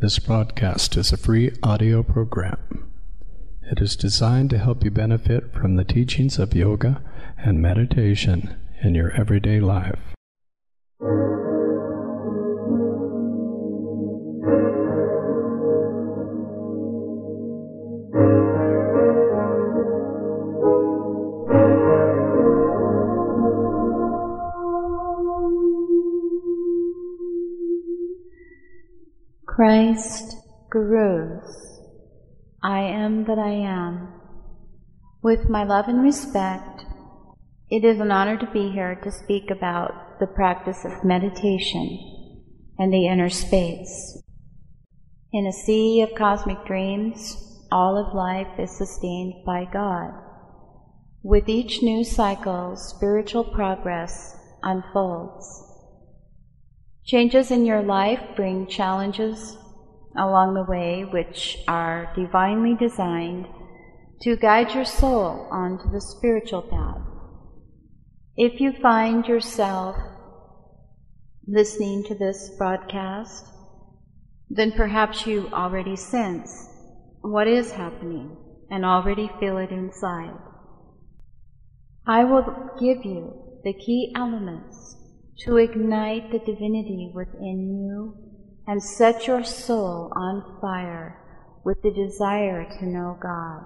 This broadcast is a free audio program. It is designed to help you benefit from the teachings of yoga and meditation in your everyday life. Christ Gurus, I am that I am. With my love and respect, it is an honor to be here to speak about the practice of meditation and the inner space. In a sea of cosmic dreams, all of life is sustained by God. With each new cycle, spiritual progress unfolds. Changes in your life bring challenges along the way which are divinely designed to guide your soul onto the spiritual path. If you find yourself listening to this broadcast, then perhaps you already sense what is happening and already feel it inside. I will give you the key elements to ignite the divinity within you and set your soul on fire with the desire to know God.